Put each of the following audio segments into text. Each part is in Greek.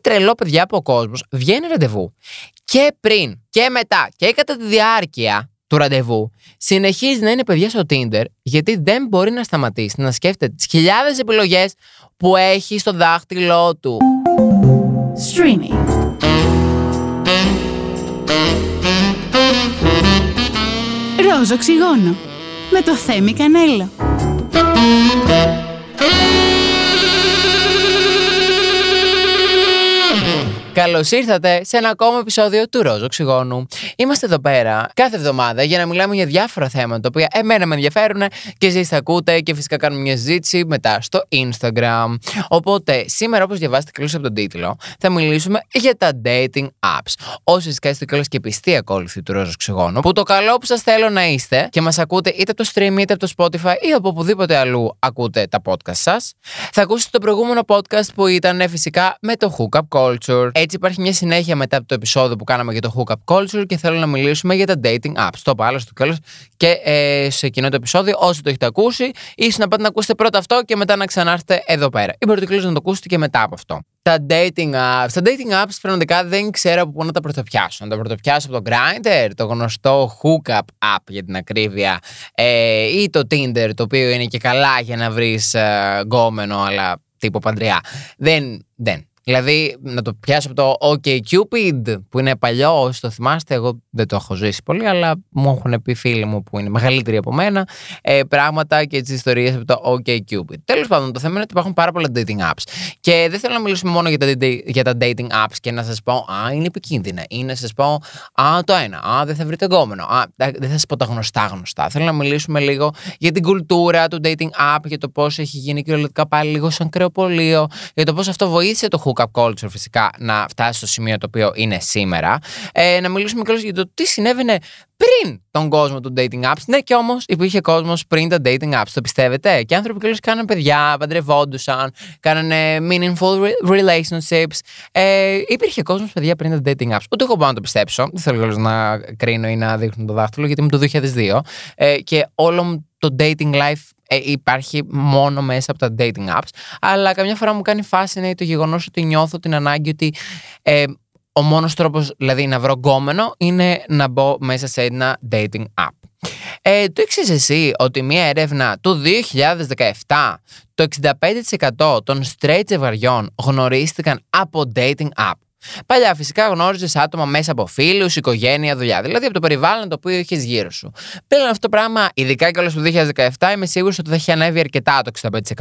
τρελό, παιδιά, που ο κόσμος βγαίνει ραντεβού και πριν και μετά και κατά τη διάρκεια του ραντεβού συνεχίζει να είναι παιδιά στο Tinder γιατί δεν μπορεί να σταματήσει να σκέφτεται τις χιλιάδες επιλογές που έχει στο δάχτυλό του. Streaming. Ρόζο οξυγόνο με το Θέμη Κανέλο. Καλώς ήρθατε σε ένα ακόμα επεισόδιο του Ρόζο Οξυγόνου. Είμαστε εδώ πέρα κάθε εβδομάδα για να μιλάμε για διάφορα θέματα τα οποία εμένα με ενδιαφέρουν και εσείς θα ακούτε και φυσικά κάνουμε μια συζήτηση μετά στο Instagram. Οπότε σήμερα, όπως διαβάσετε καλώς από τον τίτλο, θα μιλήσουμε για τα dating apps. Όσοι φυσικά είστε κιόλας και πιστοί ακόλουθοι του Ρόζο Οξυγόνου, που το καλό που σας θέλω να είστε και μας ακούτε είτε από το stream είτε από το Spotify ή από οπουδήποτε αλλού ακούτε τα podcast σας, θα ακούσετε το προηγούμενο podcast που ήταν φυσικά με το Hookup Culture. Έτσι υπάρχει μια συνέχεια μετά από το επεισόδιο που κάναμε για το hookup culture και θέλω να μιλήσουμε για τα dating apps. Το είπα άλλο κιόλας και ε, σε εκείνο το επεισόδιο, όσοι το έχετε ακούσει, ίσως να πάτε να ακούσετε πρώτα αυτό και μετά να ξανάρθετε εδώ πέρα. Ή μπορείτε να το ακούσετε και μετά από αυτό. Τα dating apps. Τα dating apps πραγματικά δεν ξέρω από πού να τα πρωτοπιάσω. Να τα πρωτοπιάσω από το Grindr, το γνωστό hookup app για την ακρίβεια, ε, ή το Tinder, το οποίο είναι και καλά για να βρεις ε, γκόμενο, αλλά τύπο παντριά. Δεν, δεν. Δηλαδή, να το πιάσω από το OK Cupid, που είναι παλιό, όσοι το θυμάστε, εγώ δεν το έχω ζήσει πολύ, αλλά μου έχουν πει φίλοι μου που είναι μεγαλύτεροι από μένα, ε, πράγματα και τι ιστορίες από το OK Cupid. Τέλος πάντων, το θέμα είναι ότι υπάρχουν πάρα πολλά dating apps. Και δεν θέλω να μιλήσουμε μόνο για τα, για τα dating apps και να σας πω, Α, είναι επικίνδυνα. Ή να σας πω, Α, το ένα. Α, δεν θα βρείτε εγκόμενο. Α, δεν θα σας πω τα γνωστά γνωστά. Θέλω να μιλήσουμε λίγο για την κουλτούρα του dating app, για το πώς έχει γίνει κυριολεκτικά πάλι λίγο σαν κρεοπολείο, για το πώς αυτό βοήθησε το hookup culture φυσικά να φτάσει στο σημείο το οποίο είναι σήμερα. Ε, να μιλήσουμε κιόλας για το τι συνέβαινε πριν τον κόσμο του dating apps. Ναι, και όμως υπήρχε κόσμος πριν τα dating apps. Το πιστεύετε; Και άνθρωποι κιόλας κάνανε παιδιά, παντρευόντουσαν, κάνανε meaningful relationships. Ε, υπήρχε κόσμος, παιδιά, πριν τα dating apps. Ούτε εγώ μπορώ να το πιστέψω. Δεν θέλω να κρίνω ή να δείχνω το δάχτυλο, γιατί είμαι το 2002. Ε, και όλο μου το dating life ε, υπάρχει μόνο μέσα από τα dating apps. Αλλά καμιά φορά μου κάνει fascinate το γεγονός ότι νιώθω την ανάγκη ότι ε, ο μόνος τρόπος δηλαδή να βρω γκόμενο είναι να μπω μέσα σε ένα dating app. Ε, το εξής εσύ ότι μια έρευνα του 2017 το 65% των straight ζευγαριών γνωρίστηκαν από dating app. Παλιά φυσικά γνώριζες άτομα μέσα από φίλους, οικογένεια, δουλειά. Δηλαδή από το περιβάλλον το οποίο είχες γύρω σου. Πλέον αυτό το πράγμα, ειδικά και όλο το 2017, είμαι σίγουρο ότι θα έχει ανέβει αρκετά το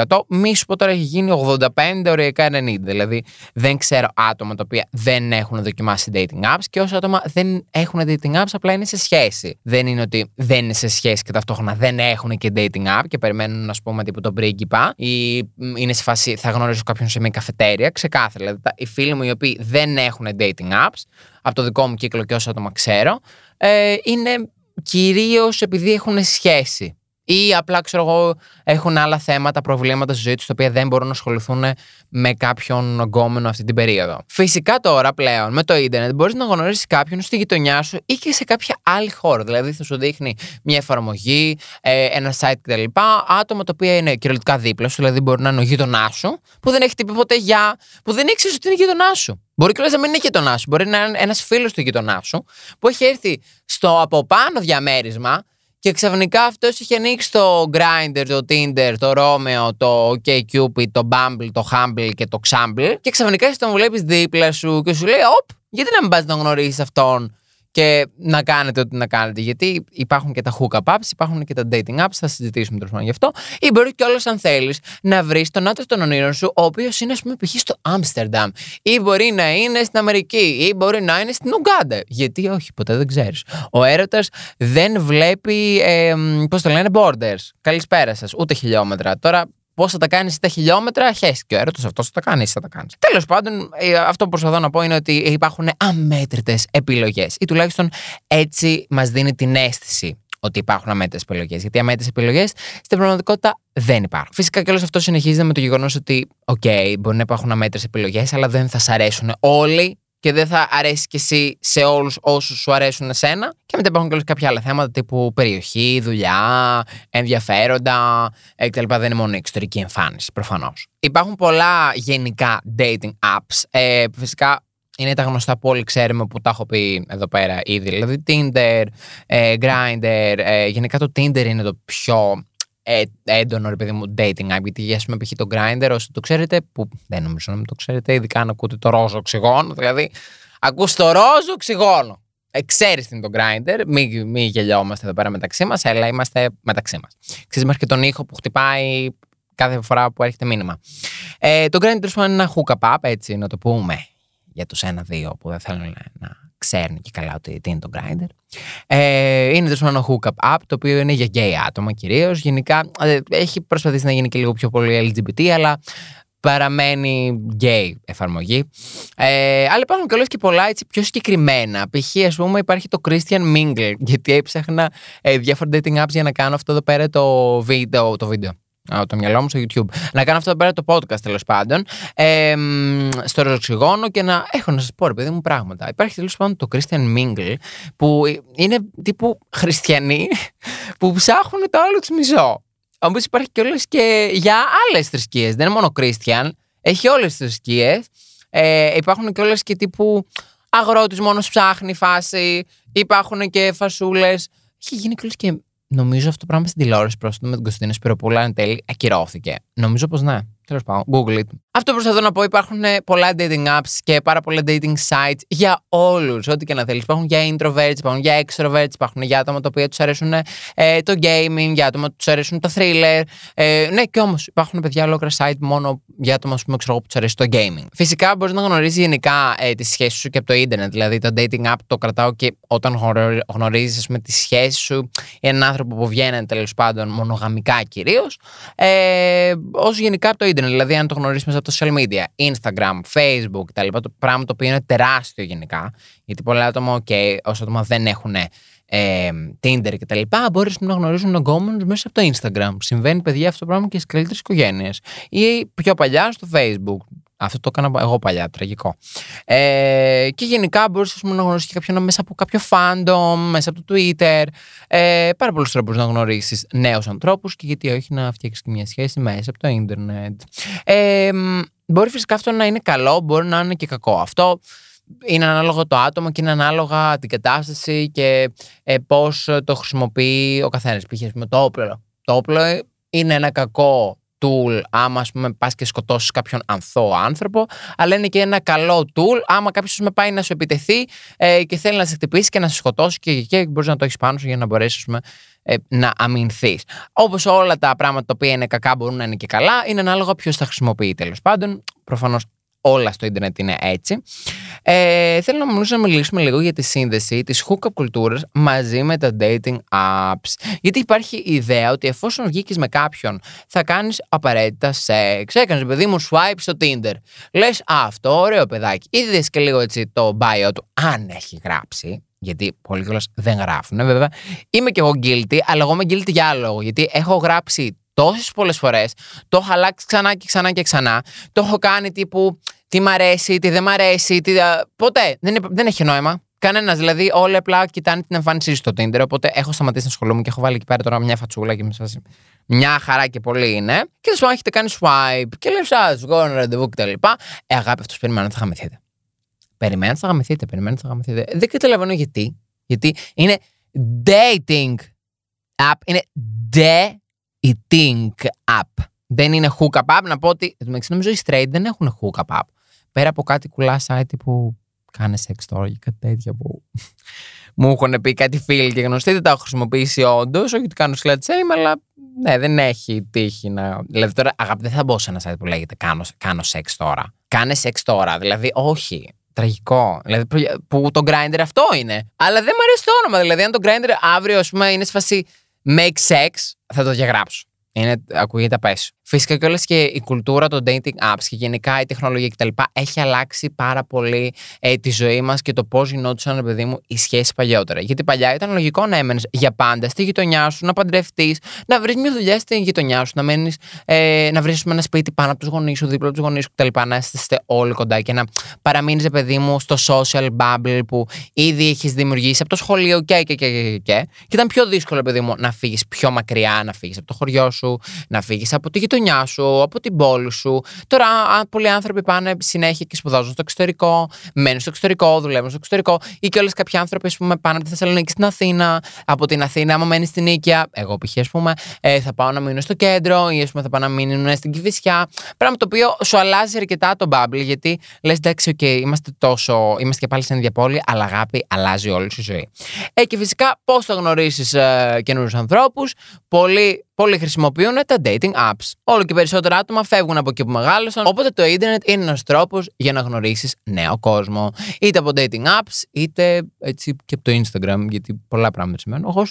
65%. Μη σου πω τώρα έχει γίνει 85, ωριακά 90. Δηλαδή δεν ξέρω άτομα τα οποία δεν έχουν δοκιμάσει dating apps και όσα άτομα δεν έχουν dating apps απλά είναι σε σχέση. Δεν είναι ότι δεν είναι σε σχέση και ταυτόχρονα δεν έχουν και dating app και περιμένουν να σου πούμε τύπου τον πρίγκιπα ή είναι σε φάση θα γνωρίσω κάποιον σε μια καφετέρια. Ξεκάθαρα. Δηλαδή οι φίλοι μου οι οποίοι δεν δεν έχουν dating apps, από το δικό μου κύκλο και όσα άτομα ξέρω, ε, είναι κυρίως επειδή έχουν σχέση. Ή απλά, ξέρω εγώ, έχουν άλλα θέματα, προβλήματα στη ζωή τους, τα οποία δεν μπορούν να ασχοληθούν με κάποιον ογκόμενο αυτή την περίοδο. Φυσικά τώρα πλέον με το ίντερνετ μπορείς να γνωρίσεις κάποιον στη γειτονιά σου ή και σε κάποια άλλη χώρα. Δηλαδή θα σου δείχνει μια εφαρμογή, ε, ένα site κτλ. Άτομα τα οποία είναι κυριολεκτικά δίπλα σου, δηλαδή μπορεί να είναι ο γείτονά σου, που δεν έχει τύπη ποτέ γεια, που δεν ήξερε ότι είναι γείτονά σου. Μπορεί και να μην είναι γείτονά σου. Μπορεί να είναι ένας φίλος του γειτονά σου που έχει έρθει στο από πάνω διαμέρισμα και ξαφνικά αυτός είχε ανοίξει το Grindr, το Tinder, το Romeo, το OkCupid, το Bumble, το Humble και το Xamble. Και ξαφνικά εσύ τον βλέπεις δίπλα σου και σου λέει: Οπ, γιατί να μην πας να γνωρίσεις αυτόν; Και να κάνετε ό,τι να κάνετε. Γιατί υπάρχουν και τα hookup apps, υπάρχουν και τα dating apps, θα συζητήσουμε τέλος γι' αυτό. Ή μπορεί και όλο, αν θέλεις, να βρεις τον άντρα των ονείρων σου, ο οποίος είναι, ας πούμε, π.χ. στο Άμστερνταμ. Ή μπορεί να είναι στην Αμερική. Ή μπορεί να είναι στην Ουγκάντα. Γιατί όχι, ποτέ δεν ξέρεις. Ο έρωτας δεν βλέπει, ε, πώς το λένε, borders. Καλησπέρα σας, ούτε χιλιόμετρα. Τώρα Πώς θα τα κάνεις τα χιλιόμετρα, χέστηκε ο έρωτο αυτός θα τα κάνει, θα τα κάνεις. Τέλος πάντων, ε, αυτό που προσπαθώ να πω είναι ότι υπάρχουν αμέτρητες επιλογές. Ή τουλάχιστον έτσι μας δίνει την αίσθηση ότι υπάρχουν αμέτρητες επιλογές. Γιατί αμέτρητες επιλογές στην πραγματικότητα δεν υπάρχουν. Φυσικά και όλος αυτός συνεχίζεται με το γεγονός ότι, OK, μπορεί να υπάρχουν αμέτρητες επιλογές, αλλά δεν θα σα αρέσουν όλοι και δεν θα αρέσει κι εσύ σε όλους όσους σου αρέσουν εσένα. Και μετά υπάρχουν και κάποια άλλα θέματα τύπου περιοχή, δουλειά, ενδιαφέροντα ε, κτλ. Δεν είναι μόνο η εξωτερική εμφάνιση, προφανώς. Υπάρχουν πολλά γενικά dating apps. Ε, φυσικά είναι τα γνωστά που όλοι ξέρουμε που τα έχω πει εδώ πέρα ήδη. Δηλαδή Tinder, ε, Grindr. Ε, γενικά το Tinder είναι το πιο ε, έντονο ρε παιδί μου dating app. Γιατί για πούμε π.χ. το Grindr, όσο το ξέρετε, που δεν νομίζω να μην το ξέρετε, ειδικά αν ακούτε το ρόζο οξυγόνο. Δηλαδή, ακούς το ρόζο οξυγόνο. Ε, ξέρεις τι είναι το Grindr, μην, μη γελιόμαστε εδώ πέρα μεταξύ μας, αλλά είμαστε μεταξύ μας. Ξέρεις μέχρι και τον ήχο που χτυπάει κάθε φορά που έρχεται μήνυμα. Ε, το Grindr είναι ένα hookup app, έτσι να το πούμε για τους ένα-δύο που δεν θέλουν να ξέρουν και καλά ότι τι είναι το Grindr. Ε, είναι τόσο ένα hookup app, το οποίο είναι για gay άτομα κυρίως. Γενικά ε, έχει προσπαθήσει να γίνει και λίγο πιο πολύ LGBT, αλλά παραμένει gay εφαρμογή. Ε, αλλά υπάρχουν και και πολλά έτσι πιο συγκεκριμένα. Π.χ. ας πούμε υπάρχει το Christian Mingle, γιατί έψαχνα ε, διάφορα dating apps για να κάνω αυτό εδώ πέρα το βίντεο. Το βίντεο το μυαλό μου στο YouTube. Να κάνω αυτό εδώ πέρα το podcast τέλος πάντων. Ε, στο ροζοξυγόνο και να έχω να σας πω, ρε παιδί μου, πράγματα. Υπάρχει τέλος πάντων το Christian Mingle που είναι τύπου χριστιανοί που ψάχνουν το άλλο τους μισό. Όμως υπάρχει και όλε και για άλλες θρησκείες. Δεν είναι μόνο Christian. Έχει όλες τις θρησκείες. Ε, υπάρχουν και όλε και τύπου αγρότης μόνος ψάχνει φάση. Υπάρχουν και φασούλες. Έχει γίνει και Νομίζω αυτό το πράγμα στην τηλεόραση πρόσφατα με τον Κωνσταντίνο Σπυροπούλα εν τέλει ακυρώθηκε. Νομίζω πως ναι. Τέλος πάντων, Google it. Αυτό που προσπαθώ να πω, υπάρχουν ε, πολλά dating apps και πάρα πολλά dating sites για όλους. Ό,τι και να θέλεις. Υπάρχουν για introverts, υπάρχουν για extroverts, υπάρχουν για άτομα τα οποία τους αρέσουν ε, το gaming, για άτομα που τους αρέσουν το thriller. Ε, ναι, και όμως υπάρχουν παιδιά ολόκληρα site μόνο για άτομα πούμε, ξέρω, που τους αρέσει το gaming. Φυσικά μπορείς να γνωρίζεις γενικά ε, τις σχέσεις σου και από το Ιντερνετ. Δηλαδή το dating app το κρατάω και όταν γνωρίζεις τη σχέση σου ή έναν άνθρωπο που βγαίνει τέλος πάντων μονογαμικά κυρίως. Ε, όσο γενικά από το Ιντερνετ. Δηλαδή, αν το γνωρίσει μέσα από τα social media, Instagram, Facebook κτλ. Το πράγμα το οποίο είναι τεράστιο γενικά. Γιατί πολλά άτομα, OK, όσο άτομα δεν έχουν ε, Tinder κτλ. Μπορείς να γνωρίζουν εγκόμενου μέσα από το Instagram. Συμβαίνει, παιδιά, αυτό το πράγμα και στις καλύτερες οικογένειες. Ή πιο παλιά στο Facebook. Αυτό το έκανα εγώ παλιά, τραγικό. Ε, και γενικά μπορείς να γνωρίσεις κάποιον μέσα από κάποιο fandom, μέσα από το Twitter. Ε, πάρα πολλούς τρόπους να γνωρίσεις νέους ανθρώπους και γιατί όχι να φτιάξεις και μια σχέση μέσα από το Ιντερνετ. Ε, μπορεί φυσικά αυτό να είναι καλό, μπορεί να είναι και κακό. Αυτό είναι ανάλογο το άτομο και είναι ανάλογα την κατάσταση και ε, πώς το χρησιμοποιεί ο καθένας. Π.χ. το όπλο. Το όπλο είναι ένα κακό tool άμα ας πούμε πας και σκοτώσεις κάποιον ανθό άνθρωπο αλλά είναι και ένα καλό tool άμα κάποιος με πάει να σου επιτεθεί ε, και θέλει να σε χτυπήσει και να σε σκοτώσει και, και, και μπορείς να το έχεις πάνω σου για να μπορέσεις πούμε, ε, να αμυνθείς. Όπως όλα τα πράγματα τα οποία είναι κακά μπορούν να είναι και καλά είναι ανάλογα ποιος τα χρησιμοποιεί τέλος πάντων. Προφανώς όλα στο ίντερνετ είναι έτσι. Ε, θέλω να να μιλήσουμε λίγο για τη σύνδεση της hookup κουλτούρας μαζί με τα dating apps. Γιατί υπάρχει η ιδέα ότι εφόσον βγήκες με κάποιον θα κάνεις απαραίτητα σεξ. Έκανες παιδί μου swipe στο Tinder. Λες α, αυτό ωραίο παιδάκι. Είδες και λίγο έτσι το bio του αν έχει γράψει. Γιατί πολλοί κιόλας δεν γράφουν, βέβαια. Είμαι κι εγώ guilty, αλλά εγώ είμαι guilty για άλλο λόγο. Γιατί έχω γράψει τόσες πολλές φορές. Το έχω αλλάξει ξανά και ξανά και ξανά. Το έχω κάνει τύπου τι μ' αρέσει, τι δεν μ' αρέσει. Τι... Ποτέ. Δεν, δεν έχει νόημα. Κανένας. Δηλαδή, όλοι απλά κοιτάνε την εμφάνισή στο Tinder. Οπότε έχω σταματήσει την σχολή μου και έχω βάλει εκεί πέρα τώρα μια φατσούλα και μέσα μια χαρά και πολύ είναι. Και τέλο έχετε κάνει swipe και λες, Α, βγω ένα ραντεβού κτλ. Ε, αγάπη, αυτό περιμένω θα γαμηθείτε. Περιμένω θα γαμηθείτε, περιμένω θα γαμηθείτε. Δεν καταλαβαίνω γιατί. Γιατί είναι dating app. Είναι dating app. Δεν είναι hook up. Να πω ότι νομίζω οι straight δεν έχουν hook up. Πέρα από κάτι κουλά site που κάνε sex story και κάτι τέτοια που μου έχουν πει κάτι φίλοι και γνωστοί. Δεν τα έχω χρησιμοποιήσει όντως. Όχι ότι κάνω slut shame, αλλά ναι, δεν έχει τύχη να. Δηλαδή τώρα, αγάπη, δεν θα μπω σε ένα site που λέγεται κάνω, κάνω σεξ τώρα. Κάνε σεξ τώρα. Δηλαδή, όχι. Τραγικό. Δηλαδή, που το grinder αυτό είναι. Αλλά δεν μου αρέσει το όνομα. Δηλαδή, αν το grinder αύριο, ας πούμε, είναι σε φάση make sex, θα το διαγράψω. Είναι, ακούγεται απέσιο. Φυσικά κιόλας και η κουλτούρα των dating apps και γενικά η τεχνολογία κτλ. έχει αλλάξει πάρα πολύ ε, τη ζωή μας και το πώς γινόντουσαν, παιδί μου, οι σχέσεις παλιότερα. Γιατί παλιά ήταν λογικό να έμενες για πάντα στη γειτονιά σου, να παντρευτείς, να βρεις μια δουλειά στη γειτονιά σου, να, μένεις, ε, να βρεις ένα σπίτι πάνω από τους γονείς σου, δίπλα από τους γονείς σου κτλ. Να είστε όλοι κοντά και να παραμείνεις, παιδί μου, στο social bubble που ήδη έχεις δημιουργήσει από το σχολείο και, και, και, και, και. Και ήταν πιο δύσκολο, παιδί μου, να φύγεις πιο μακριά, να φύγεις από το χωριό σου, να φύγεις από τη γειτονιά σου, από την πόλη σου. Τώρα, αν πολλοί άνθρωποι πάνε συνέχεια και σπουδάζουν στο εξωτερικό, μένουν στο εξωτερικό, δουλεύουν στο εξωτερικό, ή και όλε κάποιοι άνθρωποι που πάνε από τη Θεσσαλονίκη στην Αθήνα, από την Αθήνα, άμα μένεις στην Νίκαια, εγώ π.χ. ας πούμε, ε, θα πάω να μείνω στο κέντρο, ή ας πούμε θα πάω να μείνω στην Κυφυσιά. Πράγμα το οποίο σου αλλάζει αρκετά το bubble, γιατί λες, εντάξει, okay, είμαστε τόσο, είμαστε και πάλι στην ίδια πόλη, αλλά αγάπη αλλάζει όλη σου ζωή. Ε, και φυσικά πώς θα γνωρίσεις ε, καινούριους ανθρώπους, πολύ Πολλοί χρησιμοποιούν τα dating apps. Όλο και περισσότερα άτομα φεύγουν από εκεί που μεγάλωσαν. Οπότε το ίντερνετ είναι ένας τρόπος για να γνωρίσεις νέο κόσμο. Είτε από dating apps, είτε έτσι και από το Instagram, γιατί πολλά πράγματα σημαίνουν. Εγώ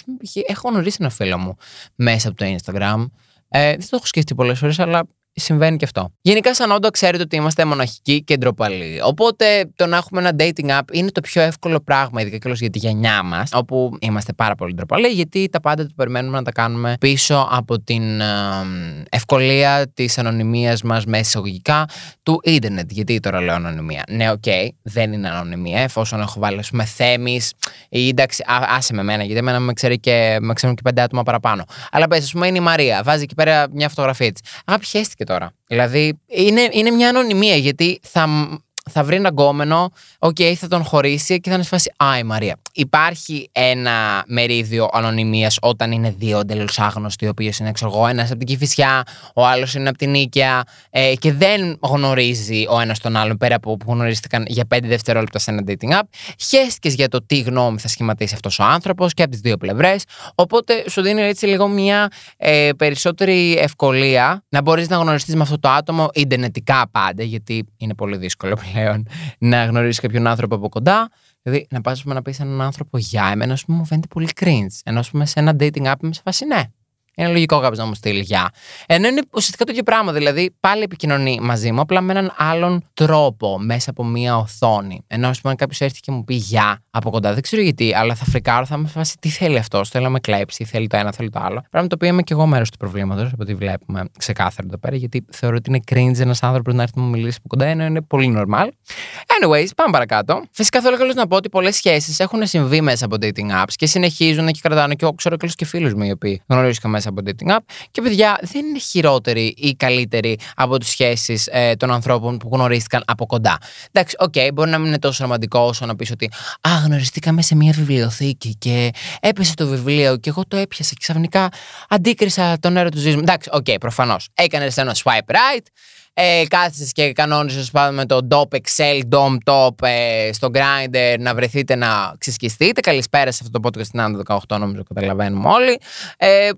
έχω γνωρίσει ένα φίλο μου μέσα από το Instagram. Ε, δεν το έχω σκεφτεί πολλές φορές, αλλά συμβαίνει και αυτό. Γενικά, σαν όντω ξέρετε ότι είμαστε μοναχικοί και ντροπαλοί. Οπότε το να έχουμε ένα dating app είναι το πιο εύκολο πράγμα, ειδικά και για τη γενιά μας, όπου είμαστε πάρα πολύ ντροπαλοί, γιατί τα πάντα το περιμένουμε να τα κάνουμε πίσω από την ευκολία της ανωνυμίας μας μέσα εισαγωγικά του ίντερνετ. Γιατί τώρα λέω ανωνυμία. Ναι, οκ, okay, δεν είναι ανωνυμία, εφόσον έχω βάλει, ας πούμε, Θέμης ή εντάξει, άσε με μένα, γιατί εμένα με, ξέρει και, με ξέρουν και πέντε άτομα παραπάνω. Αλλά πες, ας πούμε, είναι η Μαρία, βάζει εκεί πέρα μια φωτογραφία της. Αγάπη, τώρα. Δηλαδή, είναι, είναι μια ανωνυμία γιατί θα, θα βρει ένα γκόμενο, οκ, okay, θα τον χωρίσει και θα είναι σφάσει Α, η Μαρία. Υπάρχει ένα μερίδιο ανωνυμίας όταν είναι δύο εντελώς άγνωστοι, ο οποίος είναι, ξέρω εγώ, ένας από την Κηφισιά, ο άλλος είναι από την Νίκαια ε, και δεν γνωρίζει ο ένας τον άλλον πέρα από που γνωρίστηκαν για πέντε δευτερόλεπτα σε ένα dating app. Χαίστηκες για το τι γνώμη θα σχηματίσει αυτός ο άνθρωπος και από τις δύο πλευρές. Οπότε σου δίνει έτσι λίγο μια ε, περισσότερη ευκολία να μπορείς να γνωριστείς με αυτό το άτομο ιντερνετικά πάντα, γιατί είναι πολύ δύσκολο πλέον να γνωρίσει κάποιον άνθρωπο από κοντά. Δηλαδή, να πας να πεις έναν άνθρωπο για εμένα, ας πούμε, μου φαίνεται πολύ cringe. Ενώ, ας πούμε, σε ένα dating app με σε φάση ναι. Είναι λογικό κάποιος να μου στείλει γεια. Ενώ είναι ουσιαστικά το ίδιο πράγμα. Δηλαδή, πάλι επικοινωνεί μαζί μου, απλά με έναν άλλον τρόπο, μέσα από μία οθόνη. Ενώ, ας πούμε, κάποιος έρθει και μου πει γεια από κοντά, δεν ξέρω γιατί, αλλά θα φρικάρω, θα με φάσει τι θέλει αυτός. Θέλει να με κλέψει, θέλει το ένα, θέλει το άλλο. Πράγμα το οποίο είμαι και εγώ μέρος του προβλήματος, από ό,τι βλέπουμε ξεκάθαρα εδώ πέρα, γιατί θεωρώ ότι είναι cringe ένας άνθρωπος να έρθει να μου μιλήσει από κοντά, ενώ είναι πολύ normal. Anyways, πάμε παρακάτω. Φυσικά θέλω να πω ότι πολλές σχέσεις έχουν συμβεί μέσα από dating apps και συνεχίζουν και κρατάνε και εγώ ξέρω και φίλους μου οι οποίοι γνωρίστηκαν μέσα από dating app. Και παιδιά, δεν είναι χειρότεροι ή καλύτεροι από τις σχέσεις ε, των ανθρώπων που γνωρίστηκαν από κοντά. Εντάξει, οκ, okay, μπορεί να μην είναι τόσο ρομαντικό όσο να πεις ότι Α, γνωριστήκαμε σε μια βιβλιοθήκη και έπεσε το βιβλίο και εγώ το έπιασα και ξαφνικά αντίκρισα τον νερό του ζήσμου. Εντάξει, οκ, okay, προφανώς. Έκανες ένα swipe right. Ε, κάθεσαι και κανόνισες πάνω με το DOP Excel, DOM Top ε, στο Grindr να βρεθείτε να ξεσκιστείτε. Καλησπέρα σε αυτό το podcast στην Άντο 18, νομίζω καταλαβαίνουμε όλοι. Ε,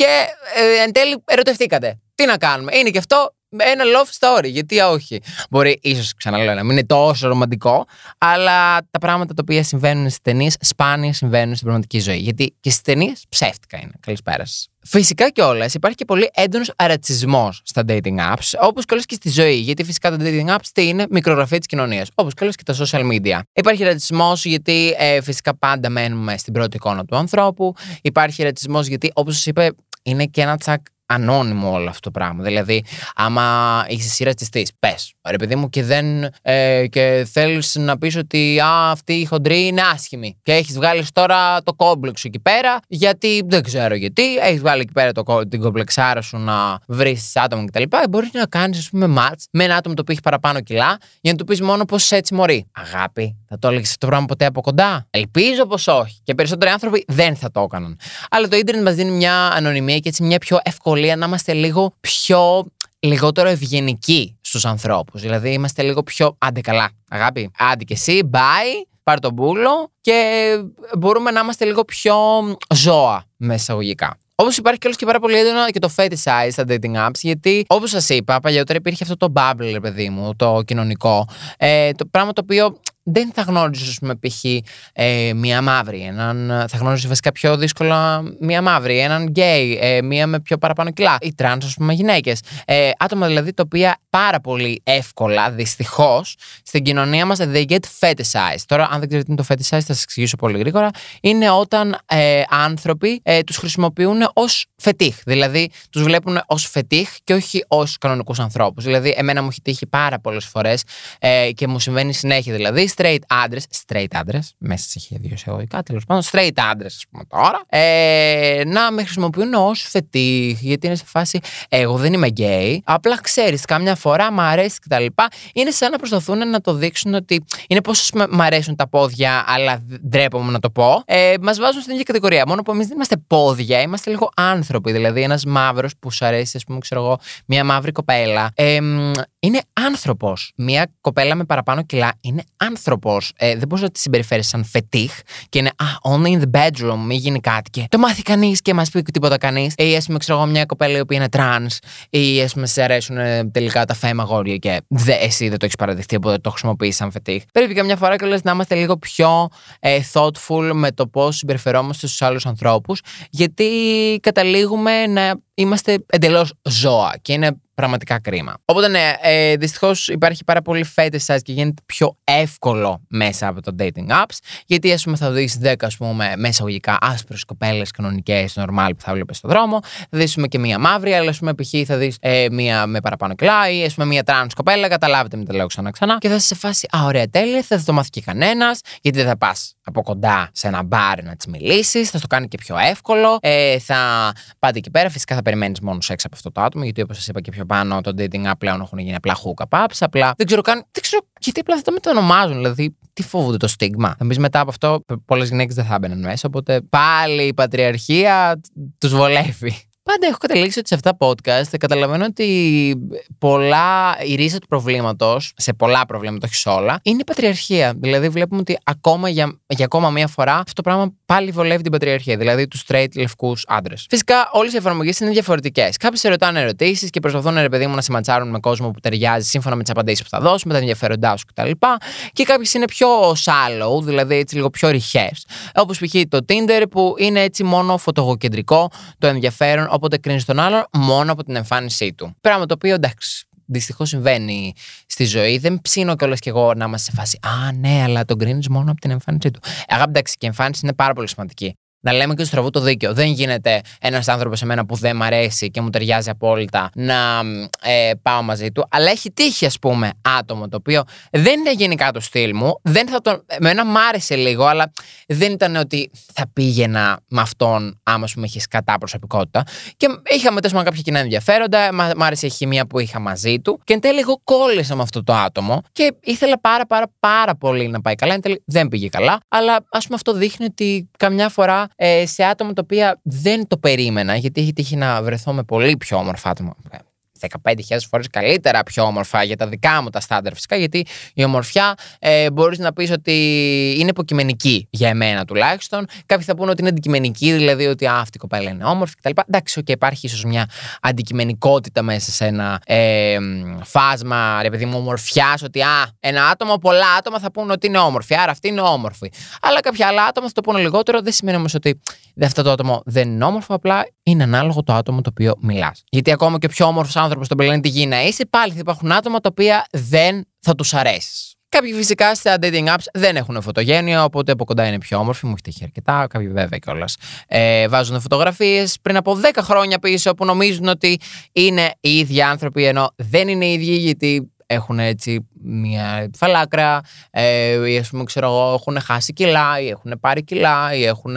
και ε, εν τέλει ερωτευτήκατε. Τι να κάνουμε; Είναι και αυτό ένα love story. Γιατί όχι. Μπορεί ίσως ξαναλέω να μην είναι τόσο ρομαντικό, αλλά τα πράγματα τα οποία συμβαίνουν στις ταινίες σπάνια συμβαίνουν στην πραγματική ζωή. Γιατί και στις ταινίες ψεύτικα είναι. Καλησπέρα σα. Φυσικά κιόλας υπάρχει και πολύ έντονος αρατσισμός στα dating apps, όπως και και στη ζωή. Γιατί φυσικά τα dating apps τι είναι, μικρογραφία της κοινωνίας. Όπως και και τα social media. Υπάρχει ρατσισμός γιατί ε, φυσικά πάντα μένουμε στην πρώτη εικόνα του ανθρώπου. Υπάρχει ρατσισμός γιατί, όπως σας είπα, είναι και ένα τσακ ανώνυμο όλο αυτό το πράγμα. Δηλαδή, άμα είσαι εσύ ρατσιστή, πες. Ρε παιδί μου, και, δεν, ε, και θέλεις να πεις ότι α, αυτή η χοντρή είναι άσχημη. Και έχεις βγάλεις τώρα το κόμπλεξ εκεί πέρα, γιατί δεν ξέρω γιατί. Έχεις βγάλει εκεί πέρα το, την κομπλεξάρα σου να βρεις άτομα κτλ. Μπορείς να κάνεις, ας πούμε, ματ με ένα άτομο το οποίο έχει παραπάνω κιλά, για να του πεις μόνο πώ έτσι μωρεί. Αγάπη, θα το έλεγες αυτό το πράγμα ποτέ από κοντά; Ελπίζω πως όχι. Και περισσότεροι άνθρωποι δεν θα το έκαναν. Αλλά το ίντερνετ μας δίνει μια ανωνυμία και έτσι μια πιο ευκολή να είμαστε λίγο πιο λιγότερο ευγενικοί στους ανθρώπους. Δηλαδή είμαστε λίγο πιο άντε καλά, αγάπη. Άντε και εσύ, bye, πάρ το μπούλο και μπορούμε να είμαστε λίγο πιο ζώα με εισαγωγικά. Όπως υπάρχει κιόλα και πάρα πολύ έντονα και το fetishize στα dating apps, γιατί όπως σας είπα, παλιότερα υπήρχε αυτό το bubble, παιδί μου, το κοινωνικό. Ε, το πράγμα το οποίο δεν θα γνώριζες, ας πούμε, π.χ. Ε, μία μαύρη. Έναν, θα γνώριζες βασικά πιο δύσκολα μία μαύρη. Έναν γκέι. Ε, μία με πιο παραπάνω κιλά. Ή τρανς, ας πούμε, γυναίκες. Ε, άτομα δηλαδή τα οποία πάρα πολύ εύκολα, δυστυχώς, στην κοινωνία μας they get fetishized. Τώρα, αν δεν ξέρετε τι είναι το fetish θα σας εξηγήσω πολύ γρήγορα. Είναι όταν ε, άνθρωποι ε, τους χρησιμοποιούν ως φετίχ. Δηλαδή, τους βλέπουν ως φετίχ και όχι ως κανονικούς ανθρώπους. Δηλαδή, εμένα μου έχει τύχει πάρα πολλές φορές ε, και μου συμβαίνει συνέχεια. Δηλαδή, straight άντρε, straight άντρε, μέσα σε δύο εισαγωγικά, τέλος πάντων, straight άντρε, ας πούμε τώρα, ε, να με χρησιμοποιούν ως φετίχ. Γιατί είναι σε φάση, εγώ δεν είμαι γκέι. Απλά ξέρεις, κάμια φορά μου αρέσει κτλ. Είναι σαν να προσπαθούν να το δείξουν ότι είναι πόσο μου αρέσουν τα πόδια, αλλά ντρέπομαι να το πω. Ε, Μας βάζουν στην ίδια κατηγορία. Μόνο που εμείς δεν είμαστε πόδια, είμαστε λίγο άνθρωποι. Δηλαδή, ένας μαύρος που σου αρέσει, ας πούμε, ξέρω εγώ, μια μαύρη κοπέλα. Ε, είναι άνθρωπος. Μια κοπέλα με παραπάνω κιλά είναι άνθρωπο. Ε, δεν μπορείς να τη συμπεριφέρεις σαν φετίχ και είναι Α, only in the bedroom, μην γίνει κάτι. Και το μάθει κανείς και μας πει τίποτα κανείς. Ή ας πούμε, ξέρω εγώ, μια κοπέλα η οποία είναι trans, ή ας πούμε, σε αρέσουν ε, τελικά τα φέμα γόρια και δε, εσύ δεν το έχεις παραδεχτεί, οπότε το χρησιμοποιείς σαν φετίχ. Πρέπει καμιά φορά και να είμαστε λίγο πιο ε, thoughtful με το πώς συμπεριφερόμαστε στους άλλους ανθρώπους, γιατί καταλήγουμε να είμαστε εντελώς ζώα και είναι πραγματικά κρίμα. Οπότε ναι, ε, δυστυχώς υπάρχει πάρα πολύ σα και γίνεται πιο εύκολο μέσα από το dating apps. Γιατί ας πούμε θα δεις 10 ας πούμε μέσα αγωγικά άσπρες κοπέλες κανονικές, normal που θα βλέπεις στον δρόμο. Θα δεις και μία μαύρη, αλλά ας πούμε π.χ. θα δεις ε, μία με παραπάνω κλάι, ή ας πούμε μία τραν κοπέλα. Καταλάβετε με το λέω ξανά ξανά. Και θα είσαι σε φάση, Α, ωραία, τέλεια, θα το μάθει και κανένας, γιατί δεν θα πας από κοντά σε ένα μπαρ να της μιλήσεις, θα το κάνει και πιο εύκολο. Ε, θα πάτε εκεί πέρα, φυσικά θα περιμένεις μόνο σεξ από αυτό το άτομο, γιατί όπως σας είπα και πιο πάνω, το dating app πλέον έχουν γίνει απλά hookup apps. Απλά δεν ξέρω καν, δεν ξέρω γιατί απλά θα το ονομάζουν. Δηλαδή, τι φοβούνται το στίγμα. Θα πει μετά από αυτό, πολλές γυναίκες δεν θα έμπαιναν μέσα. Οπότε πάλι η πατριαρχία τους βολεύει. Πάντα έχω καταλήξει ότι σε αυτά τα podcast καταλαβαίνω ότι πολλά, η ρίζα του προβλήματος, σε πολλά προβλήματα, όχι σε όλα, είναι η πατριαρχία. Δηλαδή, βλέπουμε ότι ακόμα για, για ακόμα μία φορά αυτό το πράγμα πάλι βολεύει την πατριαρχία, δηλαδή τους straight λευκούς άντρες. Φυσικά, όλες οι εφαρμογές είναι διαφορετικές. Κάποιοι σε ρωτάνε ερωτήσεις και προσπαθούν, ρε παιδί μου, να σε με κόσμο που ταιριάζει σύμφωνα με τις απαντήσεις που θα δώσουν, με τα ενδιαφέροντά σου κτλ. Και κάποιες είναι πιο shallow, δηλαδή έτσι λίγο πιο ρηχές. Όπως π.χ. το Tinder που είναι έτσι μόνο φωτογοκεντρικό το ενδιαφέρον Οπότε κρίνεις τον άλλον μόνο από την εμφάνισή του. Πράγμα το οποίο εντάξει, δυστυχώς συμβαίνει στη ζωή. Δεν ψήνω κιόλας κι εγώ να είμαστε σε φάση. Α, ναι, αλλά τον κρίνεις μόνο από την εμφάνισή του. Αγάπη, εντάξει, και η εμφάνιση είναι πάρα πολύ σημαντική να λέμε και στο στραβού το δίκαιο. Δεν γίνεται ένας άνθρωπος σε μένα που δεν μ' αρέσει και μου ταιριάζει απόλυτα να ε, πάω μαζί του. Αλλά έχει τύχει, ας πούμε, άτομο το οποίο δεν είναι γενικά το στυλ μου. Δεν θα τον... Εμένα μ' άρεσε λίγο, αλλά δεν ήταν ότι θα πήγαινα με αυτόν άμα σου έχει κατά προσωπικότητα. Και είχαμε τέλος κάποια κοινά ενδιαφέροντα. Μ' άρεσε η χημεία που είχα μαζί του. Και εν τέλει, εγώ κόλλησα με αυτό το άτομο και ήθελα πάρα πάρα πάρα πολύ να πάει καλά. Εν τέλει, δεν πήγε καλά. Αλλά ας πούμε, αυτό δείχνει ότι καμιά φορά ε, σε άτομα τα οποία δεν το περίμενα, γιατί έχει τύχει να βρεθώ με πολύ πιο όμορφα άτομα. 15.000 φορές καλύτερα πιο όμορφα για τα δικά μου τα στάνταρ φυσικά, γιατί η ομορφιά ε, μπορείς να πεις ότι είναι υποκειμενική για εμένα τουλάχιστον. Κάποιοι θα πούνε ότι είναι αντικειμενική, δηλαδή ότι α, αυτή η κοπέλα είναι όμορφη κτλ. Εντάξει, okay, υπάρχει ίσως μια αντικειμενικότητα μέσα σε ένα ε, φάσμα, ρε παιδί μου, ομορφιάς, ότι α, ένα άτομο, πολλά άτομα θα πούνε ότι είναι όμορφη, άρα αυτή είναι όμορφη. Αλλά κάποια άλλα άτομα θα το πούνε λιγότερο, δεν σημαίνει όμως ότι αυτό το άτομο δεν είναι όμορφο, απλά είναι ανάλογο το άτομο το οποίο μιλάς. Γιατί ακόμα και ο πιο όμορφος άνθρωπο στον πλανήτη Γη να είσαι, πάλι θα υπάρχουν άτομα τα οποία δεν θα τους αρέσεις. Κάποιοι φυσικά στα dating apps δεν έχουν φωτογένεια, οπότε από κοντά είναι πιο όμορφοι. Μου έχει τύχει αρκετά. Κάποιοι βέβαια κιόλας ε, βάζουν φωτογραφίες πριν από 10 χρόνια πίσω που νομίζουν ότι είναι οι ίδιοι άνθρωποι, ενώ δεν είναι οι ίδιοι, γιατί έχουν έτσι μια φαλάκρα, ε, ή ας πούμε, ξέρω εγώ, έχουν χάσει κιλά, ή έχουν πάρει κιλά, ή έχουν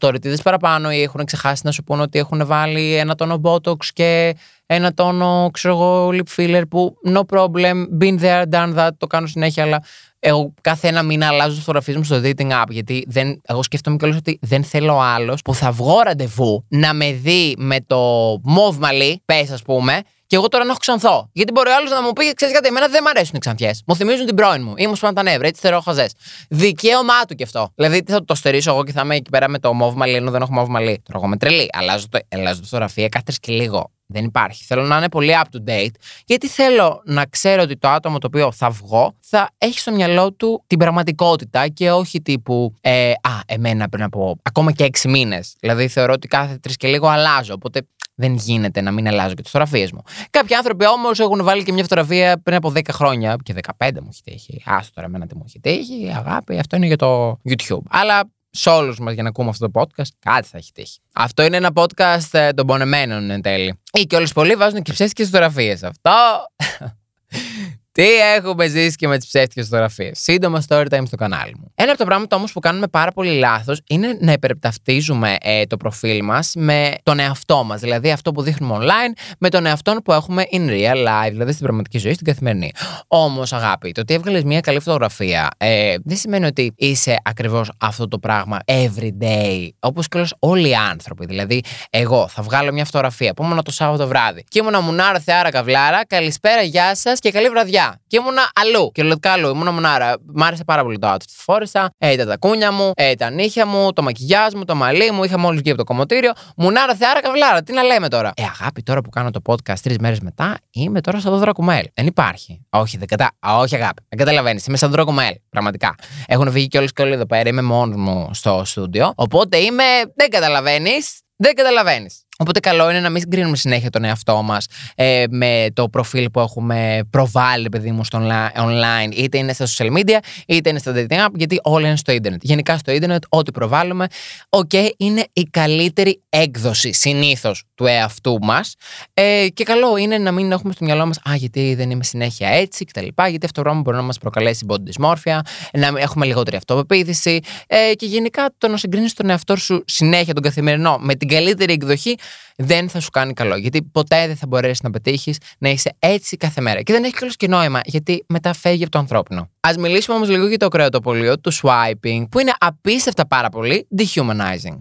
8 ρητίδες παραπάνω, ή έχουν ξεχάσει να σου πούνε ότι έχουν βάλει ένα τόνο Botox και ένα τόνο, ξέρω εγώ, lip filler που no problem, been there, done that, το κάνω συνέχεια, αλλά εγώ κάθε ένα μήνα αλλάζω τι φωτογραφίε μου στο dating app. Γιατί δεν, εγώ σκέφτομαι κιόλας ότι δεν θέλω άλλος που θα βγω ραντεβού να με δει με το μοβ μαλλί, πες ας πούμε, Και εγώ τώρα να έχω ξανθώ. Γιατί μπορεί ο άλλος να μου πει: Ξέρεις κάτι, εμένα δεν μου αρέσουν οι ξανθιές. Μου θυμίζουν την πρώην μου. Ή μου σπάνε τα νεύρα, έτσι θεωρώ χαζές. Δικαίωμά του κι αυτό. Δηλαδή, τι θα το στερήσω εγώ και θα είμαι εκεί πέρα με το μόβ μαλλί, ενώ δεν έχω μόβ μαλλί. Τώρα εγώ με τρελή. Αλλάζω, το, αλλάζω τη φωτογραφία κάθε και λίγο. Δεν υπάρχει. Θέλω να είναι πολύ up to date, γιατί θέλω να ξέρω ότι το άτομο το οποίο θα βγω θα έχει στο μυαλό του την πραγματικότητα και όχι τύπου ε, Α, εμένα πριν από ακόμα και έξι μήνες. Δηλαδή θεωρώ ότι κάθε τρεις και λίγο αλλάζω. Οπότε δεν γίνεται να μην αλλάζω και τις φωτογραφίες μου. Κάποιοι άνθρωποι όμως έχουν βάλει και μια φωτογραφία πριν από 10 χρόνια και 15 μου έχει τύχει. Άστο τώρα, εμένα τι μου έχει τύχει. Αγάπη, αυτό είναι για το YouTube. Αλλά σε όλους μας για να ακούμε αυτό το podcast, κάτι θα έχει τύχει. Αυτό είναι ένα podcast ε, των πονεμένων εν τέλει. Ή και όλε πολλοί βάζουν και ψεύτικες φωτογραφίες. Αυτό. Τι έχουμε ζήσει και με τις ψεύτικες φωτογραφίες. Σύντομα story time στο κανάλι μου. Ένα από τα πράγματα όμως που κάνουμε πάρα πολύ λάθος είναι να υπερεπταυτίζουμε ε, το προφίλ μας με τον εαυτό μας. Δηλαδή αυτό που δείχνουμε online με τον εαυτό που έχουμε in real life, δηλαδή στην πραγματική ζωή, στην καθημερινή. Όμως, αγάπη, το ότι έβγαλες μια καλή φωτογραφία ε, δεν σημαίνει ότι είσαι ακριβώς αυτό το πράγμα every day. Όπως και όλοι οι άνθρωποι. Δηλαδή, εγώ θα βγάλω μια φωτογραφία που ήμουν το Σάββατο βράδυ και ήμουν μουνάρα θεάρα καβλάρα, καλησπέρα, γεια σας και καλή βραδιά. Και ήμουνα αλλού. Κυριολεκτικά αλλού. Ήμουνα μονάρα. Μ' άρεσε πάρα πολύ το outfit που φόρησα. Ε, τα τακούνια μου, ε, τα νύχια μου, το μακιγιάζ μου, το μαλλί μου. Είχα μόλι βγει από το κομμωτήριο. Μουνάρα, θεάρα, καβλάρα. Τι να λέμε τώρα. Ε, αγάπη, τώρα που κάνω το podcast τρεις μέρες μετά, είμαι τώρα σαν το δρακουμέλ. Δεν υπάρχει. Όχι, δεν κατα... Όχι, αγάπη. Δεν καταλαβαίνεις. Είμαι σαν το δρακουμέλ. Πραγματικά. Έχουν βγει και όλε και όλοι εδώ πέρα. Είμαι μόνος μου στο στούντιο. Οπότε είμαι. Δεν καταλαβαίνεις. Δεν καταλαβαίνεις. Οπότε καλό είναι να μην συγκρίνουμε συνέχεια τον εαυτό μας ε, με το προφίλ που έχουμε προβάλλει, παιδί μου, στο online, είτε είναι στα social media, είτε είναι στα dating app, γιατί όλα είναι στο ίντερνετ. Γενικά στο ίντερνετ, ό,τι προβάλλουμε, OK, είναι η καλύτερη έκδοση συνήθως του εαυτού μας. Ε, και καλό είναι να μην έχουμε στο μυαλό μας, Α, γιατί δεν είμαι συνέχεια έτσι κτλ. Γιατί αυτό το πράγμα μπορεί να μας προκαλέσει body dysmorphia, να έχουμε λιγότερη αυτοπεποίθηση. Ε, και γενικά το να συγκρίνεις τον εαυτό σου συνέχεια, τον καθημερινό, με την καλύτερη εκδοχή, δεν θα σου κάνει καλό. Γιατί ποτέ δεν θα μπορέσεις να πετύχεις να είσαι έτσι κάθε μέρα. Και δεν έχει κιόλας και νόημα, γιατί μετά φεύγει από το ανθρώπινο. Α μιλήσουμε όμως λίγο για το κρεατοπολείο του swiping, που είναι απίστευτα πάρα πολύ dehumanizing.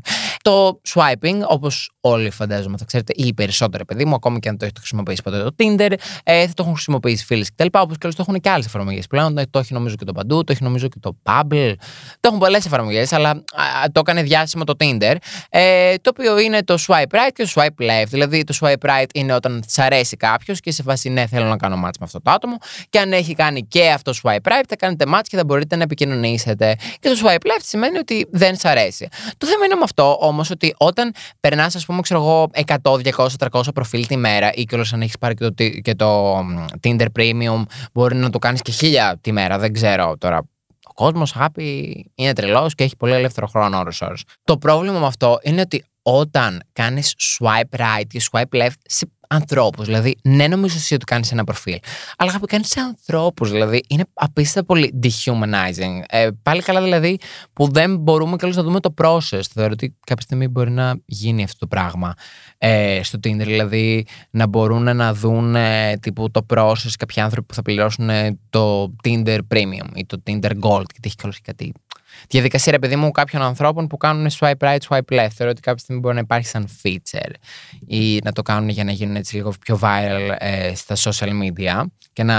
Το swiping, όπως όλοι φαντάζομαι θα ξέρετε, ή οι περισσότεροι παιδί μου, ακόμη και αν το έχετε χρησιμοποιήσει ποτέ το Tinder, ε, θα το έχουν χρησιμοποιήσει φίλοι κτλ. Όπως και το έχουν και άλλες εφαρμογές πλέον. Το έχει νομίζω και το παντού, το έχει νομίζω και το Bubble. Το έχουν πολλές εφαρμογές, αλλά α, το έκανε διάσημο το Tinder. Ε, το οποίο είναι το swipe right και το swipe left. Δηλαδή το swipe right είναι όταν τη αρέσει κάποιος και σε φάση ναι, θέλω να κάνω match με αυτό το άτομο. Και αν έχει κάνει και αυτό swipe right, θα κάνετε match και θα μπορείτε να επικοινωνήσετε. Και το swipe left σημαίνει ότι δεν σα αρέσει. Το θέμα είναι με αυτό όμω ότι όταν περνάς, ας πούμε, ξέρω εγώ, 100, 200, 300 προφίλ τη μέρα ή κιόλας αν έχεις πάρει και το, και το Tinder Premium, μπορεί να το κάνεις και χίλια τη μέρα. Δεν ξέρω τώρα ο κόσμος, αγάπη, είναι τρελός και έχει πολύ ελεύθερο χρόνο ώρε-ώρε. Το πρόβλημα με αυτό είναι ότι όταν κάνεις swipe right και swipe left σε ανθρώπους. Δηλαδή, ναι, νομίζω εσύ ότι κάνεις ένα προφίλ. Αλλά αγαπητοί, κάνει σε ανθρώπους. Δηλαδή, είναι απίστευτα πολύ dehumanizing. Ε, πάλι καλά, δηλαδή, που δεν μπορούμε καλώ να δούμε το process. Θεωρώ ότι κάποια στιγμή μπορεί να γίνει αυτό το πράγμα ε, στο Tinder. Δηλαδή, να μπορούν να δουν ε, τύπου το process κάποιοι άνθρωποι που θα πληρώσουν ε, το Tinder Premium ή το Tinder Gold. Γιατί έχει καλώ κάτι διαδικασία, ρε παιδί μου, κάποιων ανθρώπων που κάνουν swipe right, swipe left. Θεωρώ ότι κάποια στιγμή μπορεί να υπάρχει σαν feature ή να το κάνουν για να γίνουν έτσι λίγο πιο viral ε, στα social media και να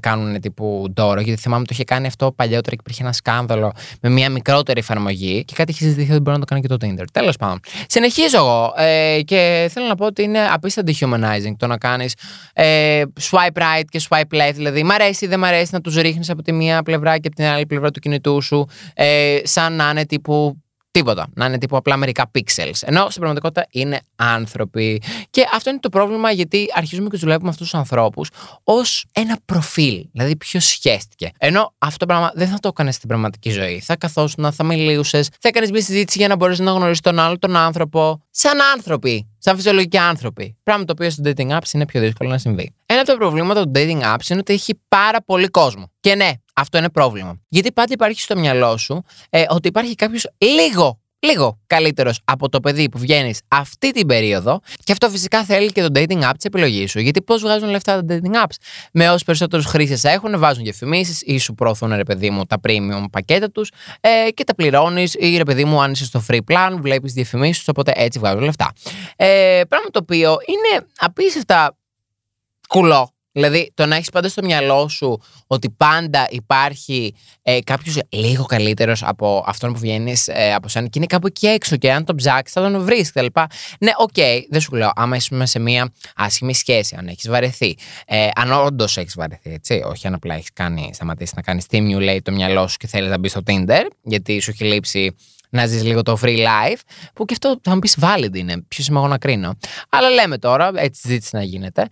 κάνουν τύπου δώρο. Γιατί θυμάμαι το είχε κάνει αυτό παλιότερα και υπήρχε ένα σκάνδαλο με μια μικρότερη εφαρμογή και κάτι είχε συζητηθεί ότι μπορεί να το κάνει και το Tinder. Τέλος πάντων. Συνεχίζω εγώ ε, και θέλω να πω ότι είναι απίστευτα dehumanizing το να κάνεις ε, swipe right και swipe left. Δηλαδή, μ' αρέσει ή δεν μ' αρέσει να τους ρίχνεις από τη μία πλευρά και από την άλλη πλευρά του κινητού σου, ε, σαν να είναι τύπου Τίποτα. Να είναι τύπου απλά μερικά pixels. Ενώ στην πραγματικότητα είναι άνθρωποι. Και αυτό είναι το πρόβλημα γιατί αρχίζουμε και δουλεύουμε αυτούς τους ανθρώπους ως ένα προφίλ. Δηλαδή, ποιος σχέστηκε. Ενώ αυτό το πράγμα δεν θα το έκανες στην πραγματική ζωή. Θα καθόσουν, θα μιλούσες, θα έκανες μια συζήτηση για να μπορέσει να γνωρίσεις τον άλλο τον άνθρωπο. Σαν άνθρωποι. Σαν φυσιολογικοί άνθρωποι. Πράγμα το οποίο στο dating apps είναι πιο δύσκολο να συμβεί. Ένα από τα προβλήματα του dating apps είναι ότι έχει πάρα πολύ κόσμο. Και ναι, αυτό είναι πρόβλημα. Γιατί πάντα υπάρχει στο μυαλό σου ε, ότι υπάρχει κάποιος λίγο λίγο καλύτερος από το παιδί που βγαίνεις αυτή την περίοδο. Και αυτό φυσικά θέλει και το dating app της επιλογής σου. Γιατί πώς βγάζουν λεφτά τα dating apps; Με όσους περισσότερους χρήστες έχουν, βάζουν διαφημίσεις ή σου προωθούν ρε παιδί μου τα premium πακέτα τους ε, και τα πληρώνεις ή ρε παιδί μου, αν είσαι στο free plan, βλέπεις διαφημίσεις, οπότε έτσι βγάζουν λεφτά. Ε, πράγμα το οποίο είναι απίστευτα κουλό. Δηλαδή, το να έχεις πάντα στο μυαλό σου ότι πάντα υπάρχει ε, κάποιος λίγο καλύτερος από αυτόν που βγαίνεις ε, από σένα και είναι κάπου εκεί έξω και αν τον ψάξεις θα τον βρεις κτλ. Ναι, OK, okay, δεν σου λέω. Άμα είσαι σε μια άσχημη σχέση, αν έχεις βαρεθεί, ε, αν όντως έχεις βαρεθεί, έτσι, όχι αν απλά έχεις σταματήσεις να κάνεις stimulate το μυαλό σου και θέλεις να μπεις στο Tinder, γιατί σου έχει λείψει να ζεις λίγο το free life, που και αυτό θα μου πεις valid είναι. Ποιος είμαι εγώ να κρίνω. Αλλά λέμε τώρα, έτσι συζήτηση να γίνεται.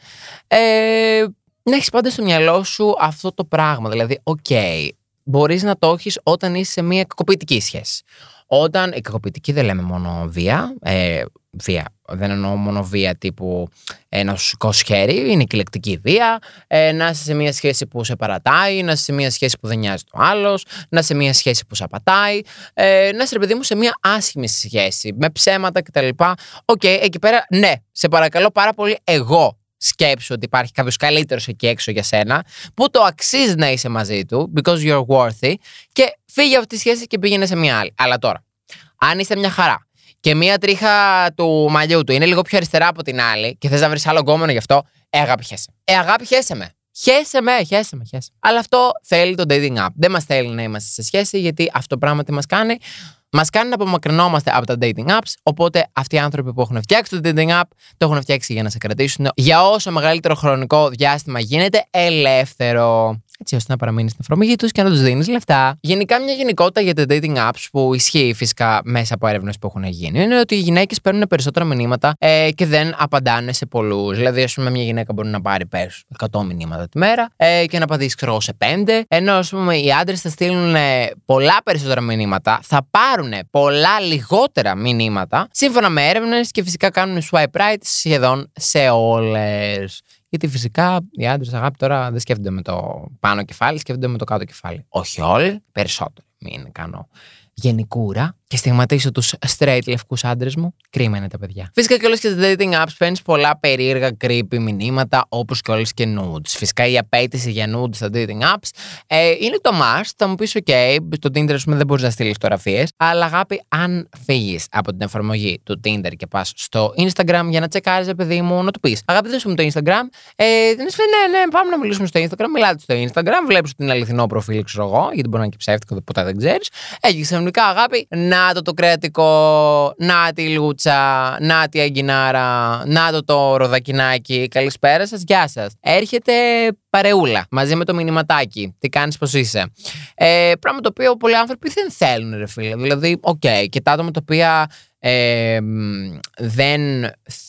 Ε, να έχεις πάντα στο μυαλό σου αυτό το πράγμα. Δηλαδή, OK, okay, μπορείς να το έχεις όταν είσαι σε μια κακοποιητική σχέση. Όταν η κακοποιητική δεν λέμε μόνο βία, ε, βία, δεν εννοώ μόνο βία τύπου να σηκώσει χέρι, είναι και λεκτική βία, ε, να είσαι σε μια σχέση που σε παρατάει, να είσαι σε μια σχέση που δεν νοιάζει τον άλλο, να είσαι σε μια σχέση που σε απατάει, ε, να είσαι ρε παιδί μου σε μια άσχημη σχέση, με ψέματα κτλ. OK, okay, εκεί πέρα, ναι, σε παρακαλώ πάρα πολύ, εγώ σκέψου ότι υπάρχει κάποιος καλύτερος εκεί έξω για σένα, που το αξίζει να είσαι μαζί του, because you're worthy, και φύγε από τη σχέση και πήγαινε σε μια άλλη. Αλλά τώρα, αν είστε μια χαρά και μία τρίχα του μαλλιού του είναι λίγο πιο αριστερά από την άλλη και θες να βρεις άλλο γκόμενο γι' αυτό, ε, αγάπη χέσε. Ε, αγάπη χέσε με. Χέσε με, χέσε με, χέσε. Αλλά αυτό θέλει το dating app. Δεν μας θέλει να είμαστε σε σχέση, γιατί αυτό πράγμα τι μας κάνει. Μας κάνει να απομακρυνόμαστε από τα dating apps. Οπότε αυτοί οι άνθρωποι που έχουν φτιάξει το dating app το έχουν φτιάξει για να σε κρατήσουν για όσο μεγαλύτερο χρονικό διάστημα γίνεται ελεύθερο έτσι ώστε να παραμείνει στην εφαρμογή τους και να τους δίνεις λεφτά. Γενικά, μια γενικότητα για τα dating apps που ισχύει φυσικά μέσα από έρευνες που έχουν γίνει είναι ότι οι γυναίκες παίρνουν περισσότερα μηνύματα ε, και δεν απαντάνε σε πολλούς. Δηλαδή, ας πούμε, μια γυναίκα μπορεί να πάρει πέρσι 100 μηνύματα τη μέρα ε, και να απαντήσει ξέρω σε 5. Ενώ ας πούμε, οι άντρες θα στείλουν ε, πολλά περισσότερα μηνύματα, θα πάρουν πολλά λιγότερα μηνύματα σύμφωνα με έρευνες και φυσικά κάνουν swipe right σχεδόν σε όλες. Γιατί φυσικά οι άντρες αγάπη τώρα δεν σκέφτονται με το πάνω κεφάλι, σκέφτονται με το κάτω κεφάλι. Όχι όλοι, περισσότερο. Μην κάνω γενικούρα και στιγματίσω τους straight λευκούς άντρες μου. Κρίμα είναι τα παιδιά. Φυσικά και όλες και στα dating apps παίρνεις πολλά περίεργα creepy μηνύματα όπως και όλες και nudes. Φυσικά η απέτηση για nudes στα dating apps ε, είναι το must. Θα μου πεις, OK, στο Tinder πούμε, δεν μπορείς να στείλεις φωτογραφίες. Αλλά αγάπη, αν φύγεις από την εφαρμογή του Tinder και πας στο Instagram για να τσεκάρεις, παιδί μου, να του πεις Αγάπη, δεν μου το Instagram. Ε, δεν σου ναι, ναι, πάμε να μιλήσουμε στο Instagram. Μιλάτε στο Instagram, βλέπεις την αληθινό προφίλ, ξέρω εγώ, γιατί μπορεί να είναι και ψεύτικο, ποτέ δεν ξέρεις. Έχει ξαφνικά αγάπη, να να το το κρεατικό, να τη λούτσα, να τη αγκινάρα, να το το ροδακινάκι. Καλησπέρα σας, γεια σας. Έρχεται παρεούλα μαζί με το μηνυματάκι. Τι κάνεις, πώς είσαι; Ε, πράγμα το οποίο πολλοί άνθρωποι δεν θέλουν, ρε φίλε. Δηλαδή, OK, okay, και τα άτομα τα οποία ε, δεν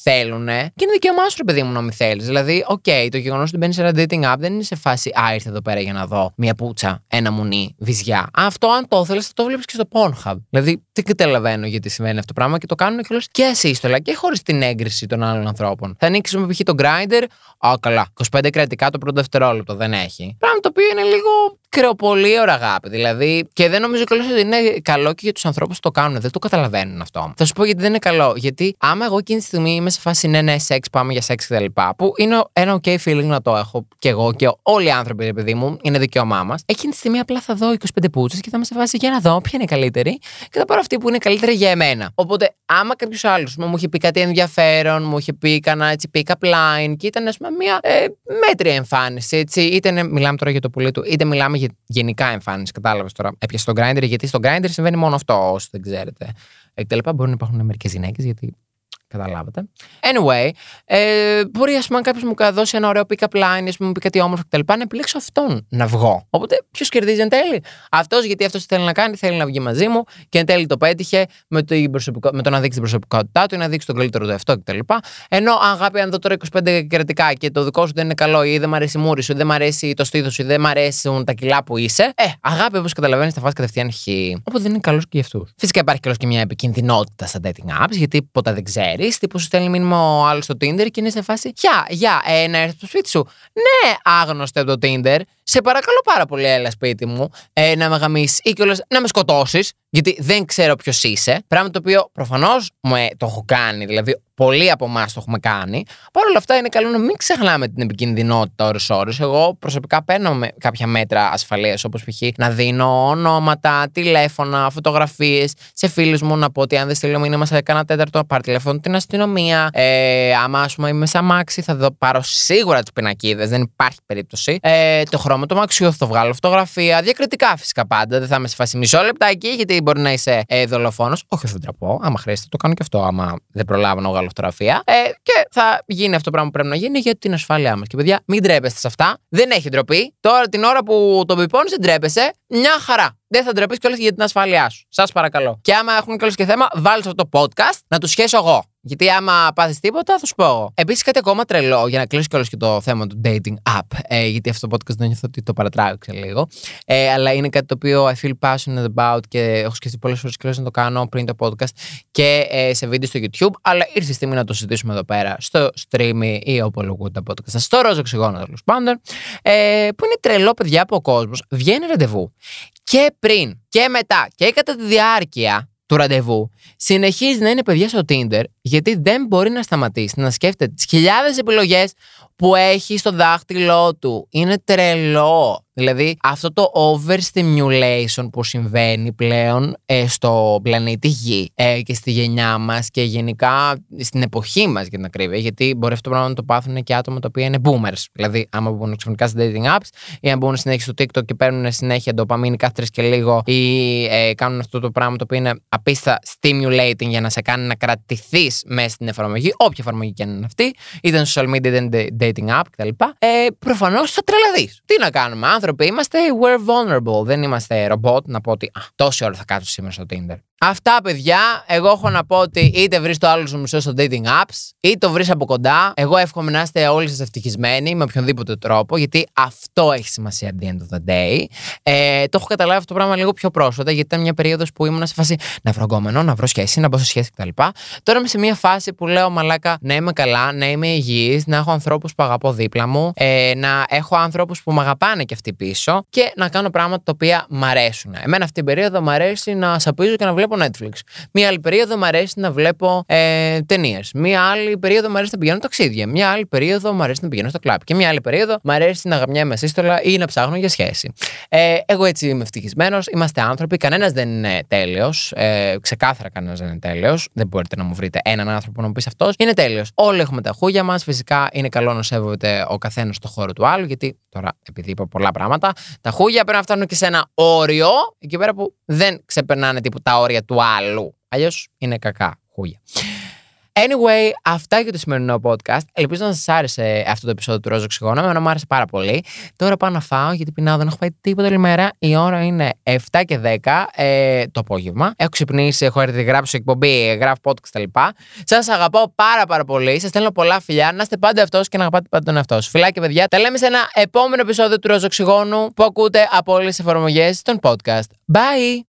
θέλουν. Και είναι δικαίωμά σου, παιδί μου, να μην θέλεις. Δηλαδή, OK, okay, το γεγονός ότι μπαίνεις σε ένα dating app δεν είναι σε φάση Α, ήρθα εδώ πέρα για να δω μια πούτσα, ένα μουνί, βυζιά. Αυτό, αν το ήθελες, θα το βλέπεις και στο Pornhub. Δηλαδή, δεν καταλαβαίνω γιατί συμβαίνει αυτό το πράγμα και το κάνουν και και ασύστολα και χωρίς την έγκριση των άλλων ανθρώπων. Θα ανοίξεις με π.χ. τον Grindr. Α, καλά. 25 κρατικά το πρώτο δευτερόλεπτο δεν έχει. Πράγμα το οποίο είναι λίγο κρεοπολή ώρα αγάπη. Δηλαδή, και δεν νομίζω κιόλας ότι είναι καλό και για τους ανθρώπους που το κάνουν. Δεν το καταλαβαίνουν αυτό. Θα σου πω γιατί δεν είναι καλό. Γιατί άμα εγώ εκείνη τη στιγμή είμαι σε φάση ναι, ναι, σεξ, πάμε για σεξ κτλ. Που είναι ένα ok feeling να το έχω κι εγώ και όλοι οι άνθρωποι, ρε παιδί μου, είναι δικαίωμά μας. Εκείνη τη στιγμή απλά θα δω 25 πούτσες και θα είμαι σε φάση για να δω ποια είναι καλύτερη και θα πάρω αυτή που είναι καλύτερη για εμένα. Οπότε, άμα κάποιος άλλος μου είχε πει κάτι ενδιαφέρον, μου είχε πει κανένα έτσι pick-up line και ήταν ας πούμε μια ε, μέτρια εμφάνιση, έτσι. Είτε μιλάμε τώρα για το πουλί του, είτε μιλάμε για γενικά εμφάνιση. Κατάλαβες τώρα. Έπιασε τον grinder, γιατί στον grinder συμβαίνει μόνο αυτό, όσοι δεν ξέρετε. Εκτελώ, μπορεί να υπάρχουν μερικές γυναίκες, γιατί Καταλάβατε. Anyway, ε, μπορεί ας πούμε, αν κάποιος μου δώσει ένα ωραίο pick-up line, ας πούμε, μου πει κάτι όμορφο κτλ. Να επιλέξω αυτόν να βγω. Οπότε ποιος κερδίζει εν τέλει; Αυτός γιατί αυτός θέλει να κάνει, θέλει να βγει μαζί μου και εν τέλει το πέτυχε με το, με το να δείξει την προσωπικότητά του ή να δείξει τον καλύτερο του εαυτό κτλ. Ενώ αγάπη, αν δω τώρα 25 κρατικά και το δικό σου δεν είναι καλό ή δεν μ' αρέσει η μούρη σου, ή δεν μ' αρέσει το στήθος σου, ή δεν μ' αρέσουν τα κιλά που είσαι, ε, αγάπη, όπως καταλαβαίνεις, θα φάσει κατευθείαν χ. Οπότε δεν είναι καλός και για αυτούς. Φυσικά υπάρχει και μια επικίνδυνοτητα στα dating apps, γιατί ποτέ δεν ξέρεις τι τύπου σου στέλνει μήνυμα ο άλλος στο Tinder και είναι σε φάση Γεια, γεια, ε, να έρθεις στο σπίτι σου. Ναι, άγνωστε από το Tinder. Σε παρακαλώ πάρα πολύ, έλα σπίτι μου, ε, να με γαμίσεις ή κιόλας να με σκοτώσεις, γιατί δεν ξέρω ποιος είσαι. Πράγμα το οποίο προφανώς μου ε, το έχω κάνει, δηλαδή πολλοί από εμάς το έχουμε κάνει. Παρ' όλα αυτά, είναι καλό να μην ξεχνάμε την επικινδυνότητα ώρε-ώρε. Εγώ προσωπικά παίρνω με κάποια μέτρα ασφαλείας, όπως π.χ. να δίνω ονόματα, τηλέφωνα, φωτογραφίες σε φίλους μου να πω ότι αν δεν στείλω μήνυμα σε κανένα τέταρτο, πάρει τηλέφωνο την αστυνομία. Ε, άμα ας πούμε είμαι σαν μάξι, θα δω, πάρω σίγουρα του πινακίδες, δεν υπάρχει περίπτωση. Ε, το χρώμα του μαξιού θα το βγάλω φωτογραφία. Διακριτικά φυσικά πάντα. Δεν θα είμαι σε φάση μισό λεπτάκι, γιατί μπορεί να είσαι ε, δολοφόνος. Όχι, δεν τραπώ. Άμα χρειάζεται, το κάνω και αυτό. Άμα δεν προλάβω να βγάλω φωτογραφία. Ε, και θα γίνει αυτό το πράγμα που πρέπει να γίνει για την ασφάλειά μας. Και παιδιά, μην τρέπεστε σε αυτά. Δεν έχει ντροπή. Τώρα την ώρα που το πιπώνεις, δεν τρέπεσαι. Μια χαρά δεν θα ντρεπείς κιόλας για την ασφάλειά σου. Σας παρακαλώ. Και άμα έχουν κιόλας και θέμα, βάλτε αυτό το podcast να του σχέσω εγώ. Γιατί άμα πάθεις τίποτα, θα σου πω εγώ. Επίσης, κάτι ακόμα τρελό για να κλείσει κιόλας και το θέμα του dating app. Ε, γιατί αυτό το podcast δεν νιώθω ότι το παρατράγωξε λίγο. Ε, αλλά είναι κάτι το οποίο I feel passionate about και έχω σκεφτεί πολλές φορές κιόλας να το κάνω πριν το podcast και ε, σε βίντεο στο YouTube. Αλλά ήρθε η στιγμή να το συζητήσουμε εδώ πέρα στο stream ή όπου λογούν τα podcast. Στο ρόζο οξυγόνο τέλος πάντων. Ε, που είναι τρελό, παιδιά, που ο κόσμος βγαίνει ραντεβού και πριν και μετά και κατά τη διάρκεια του ραντεβού συνεχίζει να είναι παιδιά στο Tinder γιατί δεν μπορεί να σταματήσει να σκέφτεται τις χιλιάδες επιλογές που έχει στο δάχτυλό του. Είναι τρελό. Δηλαδή αυτό το overstimulation που συμβαίνει πλέον ε, στο πλανήτη Γη ε, και στη γενιά μας και γενικά στην εποχή μας για την ακρίβεια γιατί μπορεί αυτό το πράγμα να το πάθουν και άτομα τα οποία είναι boomers. Δηλαδή άμα μπουν ξαφνικά σε dating apps ή αν μπουν συνέχεια στο TikTok και παίρνουν συνέχεια ντοπαμίνη κάθε τρεις και λίγο ή ε, κάνουν αυτό το πράγμα το οποίο είναι απίστα stimulating για να σε κάνει να κρατηθείς μέσα στην εφαρμογή, όποια εφαρμογή και αν είναι αυτή, είτε social media, είτε dating app κτλ. Ε, Προφανώς θα τρελαθείς. Τι να κάνουμε, άνθρωποι είμαστε, we're vulnerable. Δεν είμαστε ρομπότ να πω ότι α, τόση ώρα θα κάτσω σήμερα στο Tinder. Αυτά, παιδιά. Εγώ έχω να πω ότι είτε βρεις το άλλο σου μισό στο dating apps, είτε το βρεις από κοντά. Εγώ εύχομαι να είστε όλοι σας ευτυχισμένοι με οποιονδήποτε τρόπο, γιατί αυτό έχει σημασία at the end of the day. Ε, το έχω καταλάβει αυτό το πράγμα λίγο πιο πρόσφατα, γιατί ήταν μια περίοδος που ήμουν σε φάση να βρω γκόμενο, να βρω σχέση, να μπω σε σχέση κτλ. Τώρα είμαι σε μια φάση που λέω μαλάκα να είμαι καλά, να είμαι υγιής, να έχω ανθρώπους που αγαπώ δίπλα μου, ε, να έχω ανθρώπους που με αγαπάνε και αυτοί πίσω και να κάνω πράγματα τα οποία μ' αρέσουν. Εμένα αυτή την περίοδο μου αρέσει να σαπίζω και να βλέπω Netflix. Μία άλλη περίοδο μου αρέσει να βλέπω ε, ταινίες. Μία άλλη περίοδο μου αρέσει να πηγαίνω ταξίδια. Μία άλλη περίοδο μου αρέσει να πηγαίνω στο κλαπ. Και μία άλλη περίοδο μου αρέσει να γαμιάμαι σύστολα ή να ψάχνω για σχέση. Ε, εγώ έτσι είμαι ευτυχισμένος. Είμαστε άνθρωποι. Κανένας δεν είναι τέλειος. Ε, ξεκάθαρα κανένας δεν είναι τέλειος. Δεν μπορείτε να μου βρείτε έναν άνθρωπο να μου πεις αυτός. Είναι τέλειος. Όλοι έχουμε τα χούγια μας. Φυσικά είναι καλό να σέβεται ο καθένας στο χώρο του άλλου. Γιατί τώρα, επειδή είπα πολλά πράγματα, τα χούγια πρέπει να φτάνουν και σε ένα όριο εκεί πέρα που δεν ξεπερνάνε τίποτα όρια του άλλου. Αλλιώς είναι κακά χούγια. Anyway, αυτά για το σημερινό podcast. Ελπίζω να σας άρεσε αυτό το επεισόδιο του Ρόζο Οξυγόνο. Εμένα μου άρεσε πάρα πολύ. Τώρα πάω να φάω γιατί πεινάω, δεν έχω φάει τίποτα όλη μέρα. Η ώρα είναι 7 και 10 ε, το απόγευμα. Έχω ξυπνήσει, έχω έρθει, γράψω εκπομπή, γράφω podcast κτλ. Σας αγαπάω πάρα πάρα πολύ. Σας στέλνω πολλά φιλιά. Να είστε πάντα αυτός και να αγαπάτε πάντα τον εαυτό σας. Φιλάκια, παιδιά. Τα λέμε σε ένα επόμενο επεισόδιο του Ρόζο Οξυγόνου που ακούτε από όλες τις εφαρμογές των podcast. Bye!